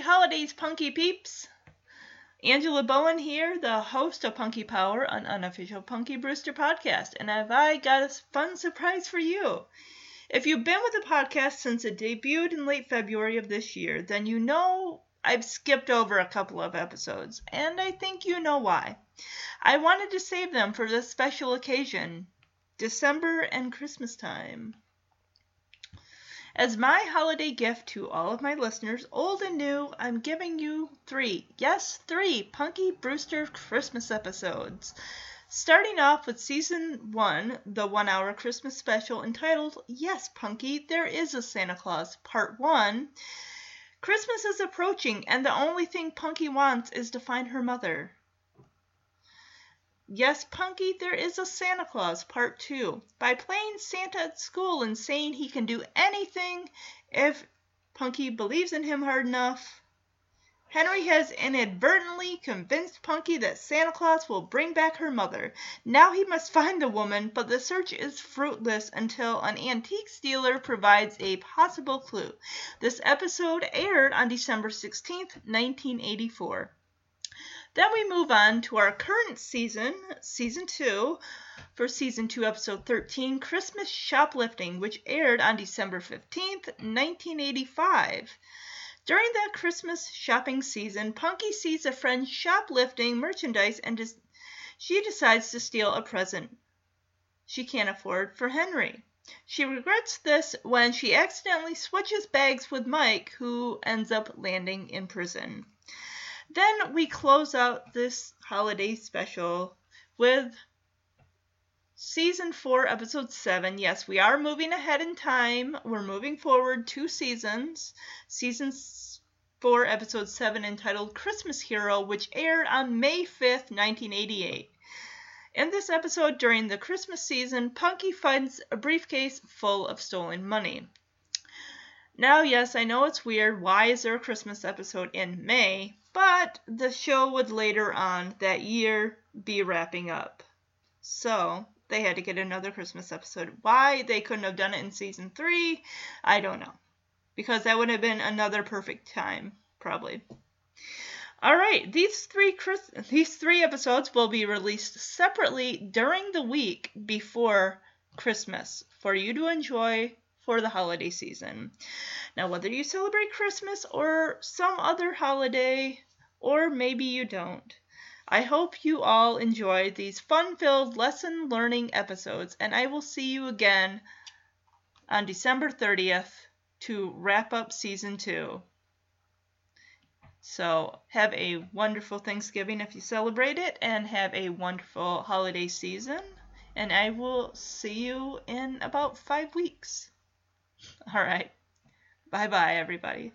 holidays, Punky Peeps. Angela Bowen here, the host of Punky Power, an unofficial Punky Brewster podcast, and have I got a fun surprise for you. If you've been with the podcast since it debuted in late February of this year, then you know I've skipped over a couple of episodes, and I think you know why. I wanted to save them for this special occasion, December and Christmas time. As my holiday gift to all of my listeners, old and new, I'm giving you three, yes, three Punky Brewster Christmas episodes. Starting off with season one, the one hour Christmas special entitled Yes, Punky, There Is a Santa Claus, Part One. Christmas is approaching, and the only thing Punky wants is to find her mother. Yes, Punky, there is a Santa Claus, part two. By playing Santa at school and saying he can do anything if Punky believes in him hard enough, Henry has inadvertently convinced Punky that Santa Claus will bring back her mother. Now he must find the woman, but the search is fruitless until an antique dealer provides a possible clue. This episode aired on December 16th, 1984. Then we move on to our current season, season two, for season two, episode 13, Christmas Shoplifting, which aired on December 15th, 1985. During that Christmas shopping season, Punky sees a friend shoplifting merchandise and des- she decides to steal a present she can't afford for Henry. She regrets this when she accidentally switches bags with Mike, who ends up landing in prison. Then we close out this holiday special with season 4, episode 7. Yes, we are moving ahead in time. We're moving forward two seasons. Season 4, episode 7, entitled Christmas Hero, which aired on May 5th, 1988. In this episode, during the Christmas season, Punky finds a briefcase full of stolen money. Now, yes, I know it's weird. Why is there a Christmas episode in May? But the show would later on that year be wrapping up. So they had to get another Christmas episode. Why they couldn't have done it in season three, I don't know. Because that would have been another perfect time, probably. All right, these three Chris- these three episodes will be released separately during the week before Christmas for you to enjoy for the holiday season. Now, whether you celebrate Christmas or some other holiday, or maybe you don't, I hope you all enjoyed these fun filled lesson learning episodes, and I will see you again on December 30th to wrap up season two. So, have a wonderful Thanksgiving if you celebrate it, and have a wonderful holiday season. And I will see you in about five weeks. All right. Bye bye, everybody.